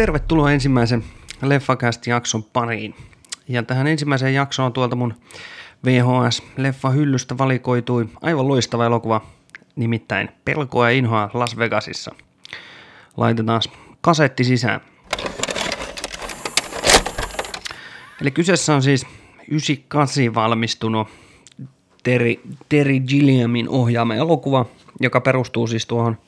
Tervetuloa ensimmäisen Leffacast-jakson pariin. Ja tähän ensimmäiseen jaksoon tuolta mun VHS-leffa-hyllystä valikoitui aivan loistava elokuva, nimittäin Pelkoa ja inhoa Las Vegasissa. Laitetaan kasetti sisään. Eli kyseessä on siis 98 valmistunut Terry, Terry Gilliamin ohjaama elokuva, joka perustuu siis tuohon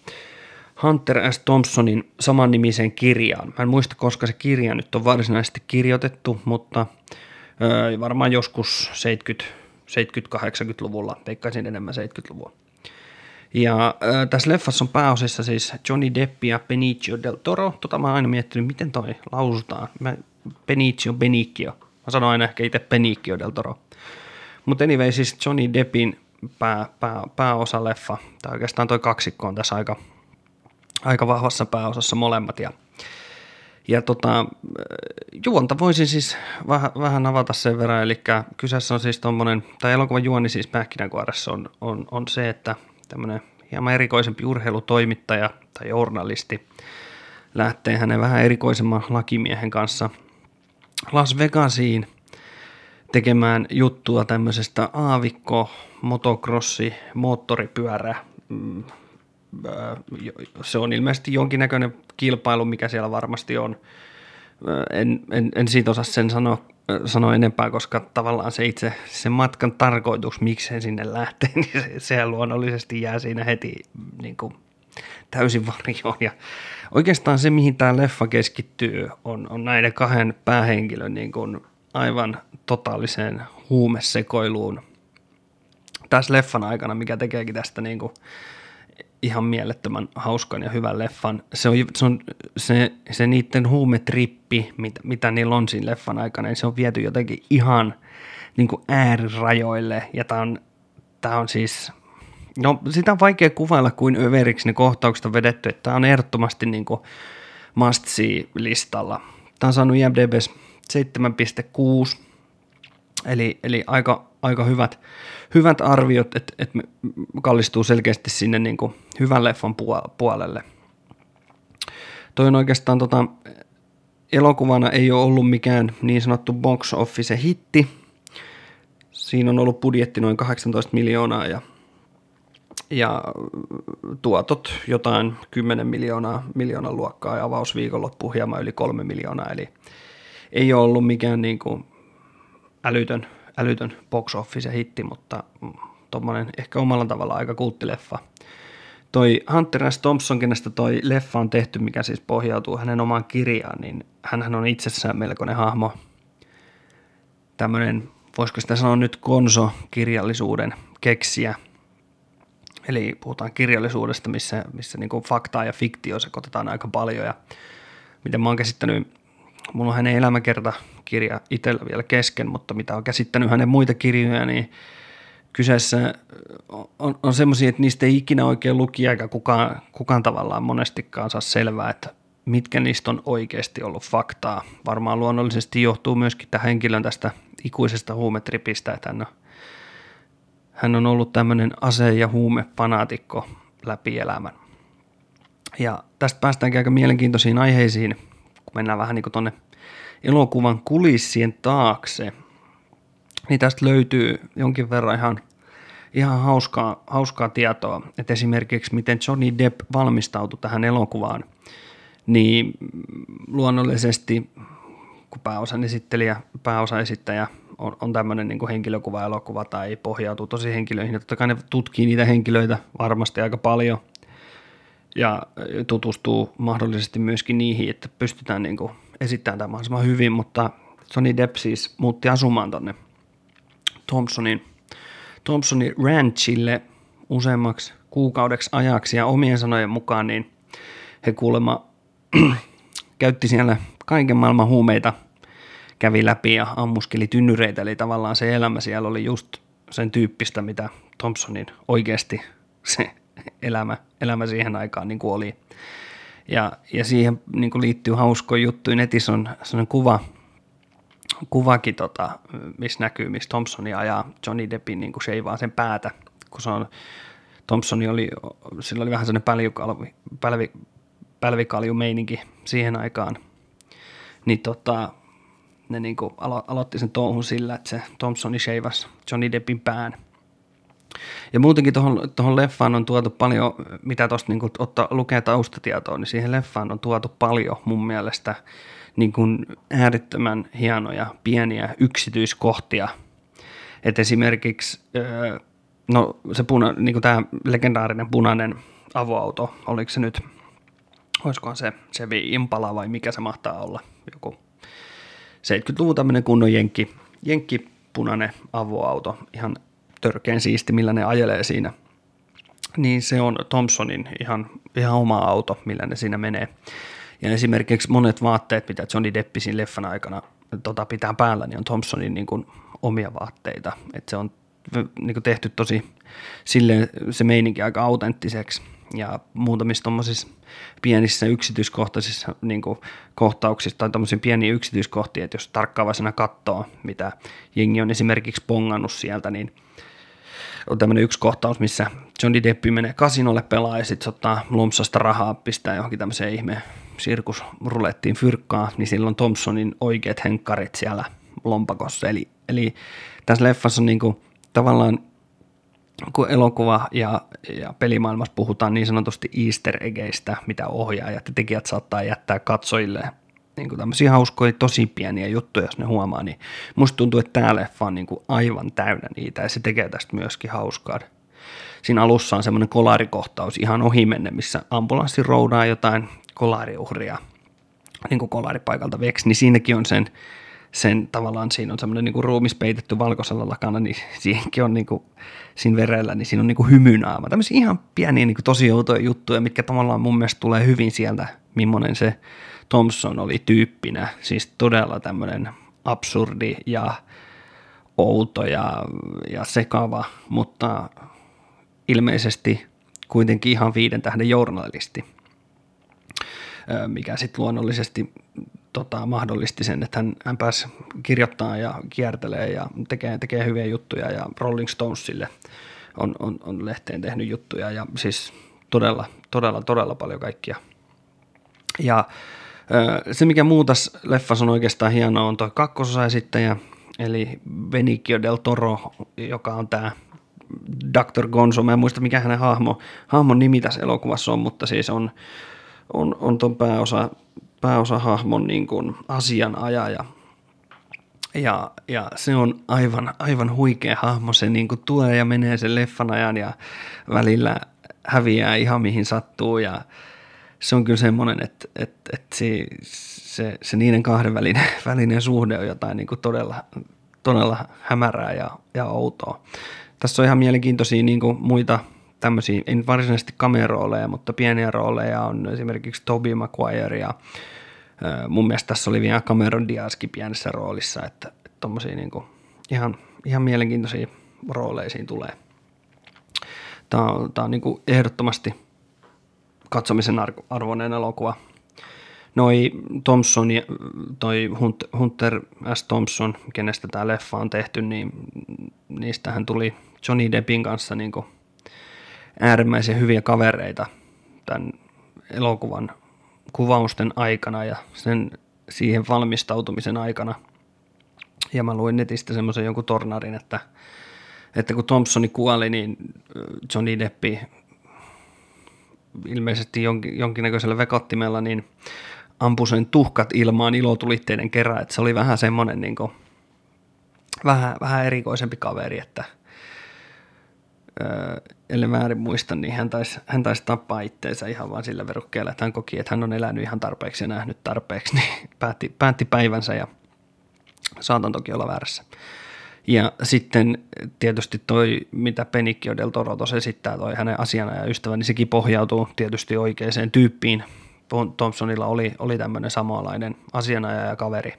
Hunter S. Thompsonin samannimiseen kirjaan. Mä en muista, koska se kirja nyt on varsinaisesti kirjoitettu, mutta öö, varmaan joskus 70-80-luvulla, veikkaisin enemmän 70-luvua. Ja öö, tässä leffassa on pääosissa siis Johnny Depp ja Benicio del Toro. Tota mä oon aina miettinyt, miten toi lausutaan. Mä, Benicio, Benicio. Mä sanon aina ehkä itse Benicio del Toro. Mutta anyway, siis Johnny Deppin pää, pää, pääosa leffa, tai oikeastaan toi kaksikko on tässä aika, aika vahvassa pääosassa molemmat. Ja, ja tota, juonta voisin siis vähän, vähän avata sen verran, eli kyseessä on siis tuommoinen, tai elokuvan juoni siis pähkinänkuoressa on, on, on se, että tämmöinen hieman erikoisempi urheilutoimittaja tai journalisti lähtee hänen vähän erikoisemman lakimiehen kanssa Las Vegasiin tekemään juttua tämmöisestä aavikko, motocrossi, moottoripyörä, mm, se on ilmeisesti jonkinnäköinen kilpailu, mikä siellä varmasti on. En, en, en siitä osaa sen sanoa, sanoa enempää, koska tavallaan se itse se matkan tarkoitus, miksi he sinne lähtee, niin se, se luonnollisesti jää siinä heti niin kuin, täysin varjoon. Ja oikeastaan se, mihin tämä leffa keskittyy, on, on näiden kahden päähenkilön niin kuin, aivan totaaliseen huumesekoiluun tässä leffan aikana, mikä tekeekin tästä niin kuin, ihan mielettömän hauskan ja hyvän leffan. Se on se, on, se, se niiden huumetrippi, mitä, mitä niillä on siinä leffan aikana, niin se on viety jotenkin ihan niin kuin äärirajoille. Ja tämä on, tää on siis, no sitä on vaikea kuvailla kuin överiksi ne kohtaukset on vedetty, että tämä on ehdottomasti niin kuin must see listalla. Tämä on saanut IMDb's 7,6, eli, eli aika, aika hyvät, hyvät arviot, että et kallistuu selkeästi sinne niin kuin hyvän leffan puolelle. Toi on oikeastaan tota, elokuvana ei ole ollut mikään niin sanottu box office hitti. Siinä on ollut budjetti noin 18 miljoonaa ja, ja tuotot jotain 10 miljoonaa, miljoonan luokkaa ja avausviikonloppu hieman yli 3 miljoonaa. Eli ei ole ollut mikään niin kuin älytön, älytön box office hitti, mutta tuommoinen ehkä omalla tavalla aika kulttileffa. Toi Hunter S. Thompson, kenestä toi leffa on tehty, mikä siis pohjautuu hänen omaan kirjaan, niin hän on itsessään melkoinen hahmo. Tämmöinen, voisiko sitä sanoa nyt konso-kirjallisuuden keksiä. Eli puhutaan kirjallisuudesta, missä, missä niin faktaa ja fiktio sekoitetaan aika paljon. Ja miten mä oon käsittänyt mulla on hänen elämäkertakirja itsellä vielä kesken, mutta mitä on käsittänyt hänen muita kirjoja, niin kyseessä on, on semmoisia, että niistä ei ikinä oikein lukija eikä kukaan, kukaan tavallaan monestikaan saa selvää, että mitkä niistä on oikeasti ollut faktaa. Varmaan luonnollisesti johtuu myöskin tämän henkilön tästä ikuisesta huumetripistä, että hän on, hän on ollut tämmöinen ase- ja huumefanaatikko läpi elämän. Ja tästä päästäänkin aika mielenkiintoisiin aiheisiin – mennään vähän niin kuin tuonne elokuvan kulissien taakse, niin tästä löytyy jonkin verran ihan, ihan hauskaa, hauskaa tietoa. Että esimerkiksi miten Johnny Depp valmistautui tähän elokuvaan, niin luonnollisesti kun pääosan esittelijä, pääosa esittäjä on, on tämmöinen niin henkilökuva-elokuva tai pohjautuu tosi henkilöihin, totta kai ne tutkii niitä henkilöitä varmasti aika paljon – ja tutustuu mahdollisesti myöskin niihin, että pystytään niin kuin esittämään tämä mahdollisimman hyvin, mutta Johnny Depp siis muutti asumaan tonne Thompsonin, Thompsonin ranchille useammaksi kuukaudeksi ajaksi. Ja omien sanojen mukaan niin he kuulemma käytti siellä kaiken maailman huumeita, kävi läpi ja ammuskeli tynnyreitä, eli tavallaan se elämä siellä oli just sen tyyppistä, mitä Thompsonin oikeasti se elämä, elämä siihen aikaan niin kuin oli. Ja, ja siihen niin kuin liittyy hauskoja juttuja. Netissä on sellainen kuva, kuvakin, tota, missä näkyy, missä Thompson ajaa Johnny Deppin niin kuin sheivaa sen päätä, kun se on, Thompson oli, sillä oli vähän sellainen pälvikalvi, pälvi, pälvikaljumeininki siihen aikaan, niin tota, ne niin kuin alo, aloitti sen touhun sillä, että se Thompsoni sheivasi Johnny Deppin pään. Ja muutenkin tuohon, leffaan on tuotu paljon, mitä tuosta niin ottaa, lukee taustatietoa, niin siihen leffaan on tuotu paljon mun mielestä niin kuin äärettömän hienoja pieniä yksityiskohtia. Et esimerkiksi no, se puna, niin kuin tämä legendaarinen punainen avoauto, oliko se nyt, olisikohan se se Impala vai mikä se mahtaa olla, joku 70-luvun tämmöinen kunnon jenkki, jenkki punainen avoauto, ihan törkeän siisti, millä ne ajelee siinä. Niin se on Thompsonin ihan, ihan oma auto, millä ne siinä menee. Ja esimerkiksi monet vaatteet, mitä Johnny Depp siinä leffan aikana tota, pitää päällä, niin on Thompsonin niin kuin, omia vaatteita. Et se on niin kuin tehty tosi silleen se meininki aika autenttiseksi ja muutamissa tuommoisissa pienissä yksityiskohtaisissa niin kuin, kohtauksissa tai tuommoisia pieniä yksityiskohtia, että jos tarkkaavaisena katsoo, mitä jengi on esimerkiksi pongannut sieltä, niin on tämmöinen yksi kohtaus, missä Johnny Depp menee kasinolle pelaa ja sitten ottaa lumpsasta rahaa, pistää johonkin tämmöiseen ihmeen sirkusrulettiin fyrkkaa, niin silloin Thompsonin oikeat henkkarit siellä lompakossa. Eli, eli tässä leffassa on niin kuin, tavallaan kun elokuva ja, ja pelimaailmassa puhutaan niin sanotusti easter eggeistä, mitä ohjaajat ja tekijät saattaa jättää katsojille niin kuin tämmöisiä hauskoja, tosi pieniä juttuja, jos ne huomaa, niin musta tuntuu, että tämä leffa on niin kuin aivan täynnä niitä ja se tekee tästä myöskin hauskaa. Siinä alussa on semmoinen kolarikohtaus ihan ohimenne, missä ambulanssi roudaa jotain kolariuhria niin kuin kolaripaikalta veksi, niin siinäkin on sen sen tavallaan siinä on semmoinen niin ruumis peitetty valkoisella lakana, niin siihenkin on niin kuin, siinä verellä, niin siinä on niin kuin hymynaama. Tämmöisiä ihan pieniä niin kuin tosi outoja juttuja, mitkä tavallaan mun mielestä tulee hyvin sieltä, millainen se Thompson oli tyyppinä. Siis todella tämmöinen absurdi ja outo ja, ja sekava, mutta ilmeisesti kuitenkin ihan viiden tähden journalisti, mikä sitten luonnollisesti tota, mahdollisti sen, että hän, hän pääsi kirjoittamaan ja kiertelee ja tekee, tekee hyviä juttuja ja Rolling Stonesille on, on, on lehteen tehnyt juttuja ja siis todella, todella, todella paljon kaikkia. Ja se, mikä muu tässä leffassa on oikeastaan hienoa, on tuo kakkososa-esittäjä, eli Benicio del Toro, joka on tämä Dr. Gonzo. Mä en muista, mikä hänen hahmo, hahmon nimi tässä elokuvassa on, mutta siis on, on, on tuon pääosa pääosahahmon niin kuin asianajaja. Ja, ja se on aivan, aivan huikea hahmo. Se niin kuin tulee ja menee sen leffan ajan ja välillä häviää ihan mihin sattuu. Ja se on kyllä semmoinen, että, että, että se, se, se niiden kahden välinen, välinen suhde on jotain niin kuin todella, todella hämärää ja, ja outoa. Tässä on ihan mielenkiintoisia niin kuin muita tämmöisiä, ei varsinaisesti kamerooleja, mutta pieniä rooleja on esimerkiksi Toby Maguire ja mun mielestä tässä oli vielä Cameron Diazkin pienessä roolissa, että tuommoisia niin ihan, ihan mielenkiintoisia rooleja siinä tulee. Tämä on, tämä on niin kuin ehdottomasti katsomisen arvoinen elokuva. Noi Thompson, toi Hunter S. Thompson, kenestä tämä leffa on tehty, niin niistähän tuli Johnny Deppin kanssa niin kuin äärimmäisen hyviä kavereita tämän elokuvan kuvausten aikana ja sen siihen valmistautumisen aikana. Ja mä luin netistä semmoisen jonkun tornarin, että, että kun Thompsoni kuoli, niin Johnny Deppi ilmeisesti jonkin, jonkinnäköisellä vekottimella niin ampui sen tuhkat ilmaan ilotulitteiden kerran, että se oli vähän semmoinen niin kuin, vähän, vähän erikoisempi kaveri, että – ellei väärin muista, niin hän taisi, hän taisi tappaa itteensä ihan vain sillä verukkeella, että hän koki, että hän on elänyt ihan tarpeeksi ja nähnyt tarpeeksi, niin päätti, päätti päivänsä ja saatan toki olla väärässä. Ja sitten tietysti toi, mitä Penikio del Toro esittää, toi hänen asiana ja ystävä, niin sekin pohjautuu tietysti oikeaan tyyppiin. Thompsonilla oli, oli tämmöinen samanlainen asianajaja ja kaveri,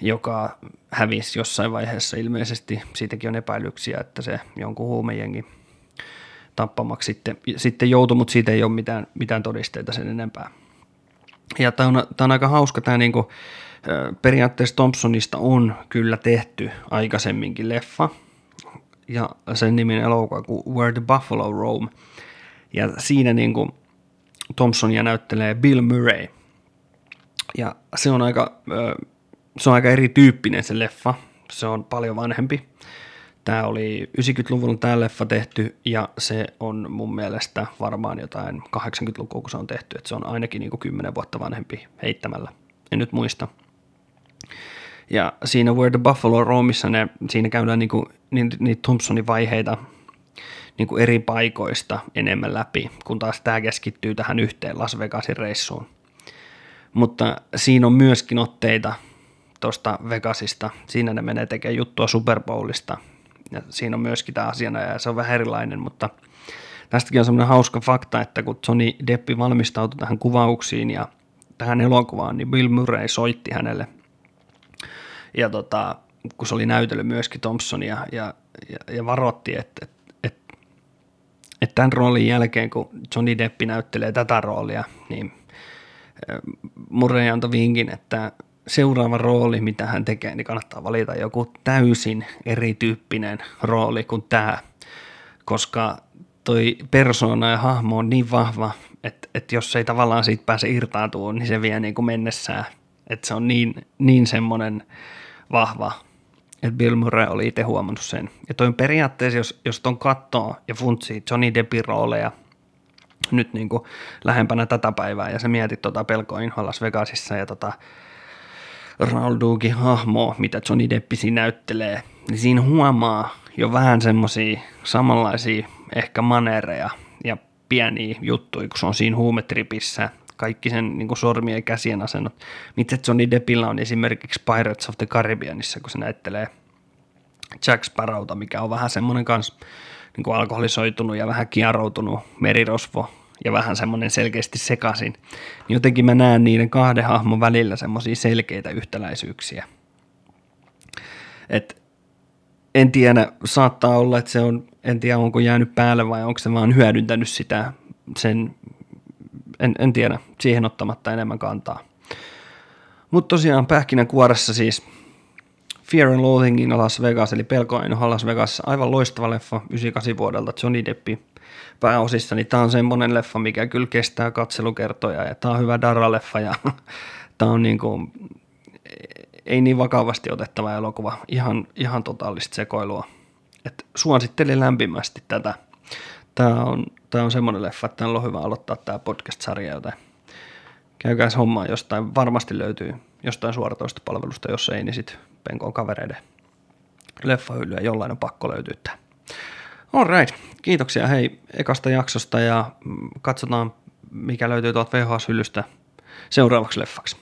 joka hävisi jossain vaiheessa ilmeisesti. Siitäkin on epäilyksiä, että se jonkun huumejengi tappamaksi sitten, sitten joutui, mutta siitä ei ole mitään, mitään todisteita sen enempää. Ja tämä on, tää on aika hauska, tämä niinku, periaatteessa Thompsonista on kyllä tehty aikaisemminkin leffa, ja sen niminen elokuva kuin Where the Buffalo Roam. Ja siinä niinku Thompsonia näyttelee Bill Murray. Ja se on aika, se on aika erityyppinen se leffa, se on paljon vanhempi. Tämä oli 90-luvulla tämä leffa tehty ja se on mun mielestä varmaan jotain 80-lukua, kun se on tehty. Että se on ainakin niin kuin 10 vuotta vanhempi heittämällä. En nyt muista. Ja siinä Where the Buffalo Roamissa ne, siinä käydään niin kuin, niitä Thompsonin vaiheita niin kuin eri paikoista enemmän läpi, kun taas tämä keskittyy tähän yhteen Las Vegasin reissuun. Mutta siinä on myöskin otteita tuosta Vegasista. Siinä ne menee tekemään juttua Super Bowlista. Ja siinä on myöskin tämä asiana ja se on vähän erilainen, mutta tästäkin on semmoinen hauska fakta, että kun Johnny Deppi valmistautui tähän kuvauksiin ja tähän elokuvaan, niin Bill Murray soitti hänelle. Ja tota, kun se oli näytellyt myöskin Thompsonia ja, ja, ja varoitti, että, että, että, että tämän roolin jälkeen, kun Johnny Deppi näyttelee tätä roolia, niin Murray antoi vinkin, että seuraava rooli, mitä hän tekee, niin kannattaa valita joku täysin erityyppinen rooli kuin tämä, koska toi persona ja hahmo on niin vahva, että, että jos ei tavallaan siitä pääse irtaantumaan, niin se vie niin kuin mennessään. Että se on niin, niin semmoinen vahva, että Bill Murray oli itse huomannut sen. Ja toi periaatteessa, jos, jos ton katsoo ja funtsii Johnny Deppin rooleja nyt niin kuin lähempänä tätä päivää ja sä mietit tota pelkoa Las Vegasissa ja tota Raul Dugin hahmo, mitä Johnny Deppi siinä näyttelee, niin siinä huomaa jo vähän semmoisia samanlaisia ehkä manereja ja pieniä juttuja, kun se on siinä huumetripissä, kaikki sen niin kuin sormien ja käsien asennot. Mitä Johnny Deppillä on esimerkiksi Pirates of the Caribbeanissa, kun se näyttelee Jack Sparrowta, mikä on vähän semmoinen kanssa niin kuin alkoholisoitunut ja vähän kieroutunut merirosvo ja vähän semmoinen selkeästi sekaisin, niin jotenkin mä näen niiden kahden hahmon välillä semmoisia selkeitä yhtäläisyyksiä. Et en tiedä, saattaa olla, että se on, en tiedä onko jäänyt päälle vai onko se vaan hyödyntänyt sitä sen, en, en tiedä, siihen ottamatta enemmän kantaa. Mutta tosiaan pähkinän kuoressa siis Fear and Loathing in Las Vegas, eli Pelkoin Las Vegas, aivan loistava leffa 98 vuodelta, Johnny Deppi pääosissa, niin tämä on semmoinen leffa, mikä kyllä kestää katselukertoja ja tämä on hyvä Dara-leffa ja tämä on niin kuin, ei niin vakavasti otettava elokuva, ihan, ihan totaalista sekoilua. Et suosittelen lämpimästi tätä. Tämä on, tämä on semmoinen leffa, että on hyvä aloittaa tämä podcast-sarja, joten käykää hommaa jostain, varmasti löytyy jostain suoratoistopalvelusta, jos ei, niin sitten penkoon kavereiden leffahyllyä, jollain on pakko löytyä tämä. Alright, kiitoksia hei ekasta jaksosta ja mm, katsotaan mikä löytyy tuolta VHS-hyllystä seuraavaksi leffaksi.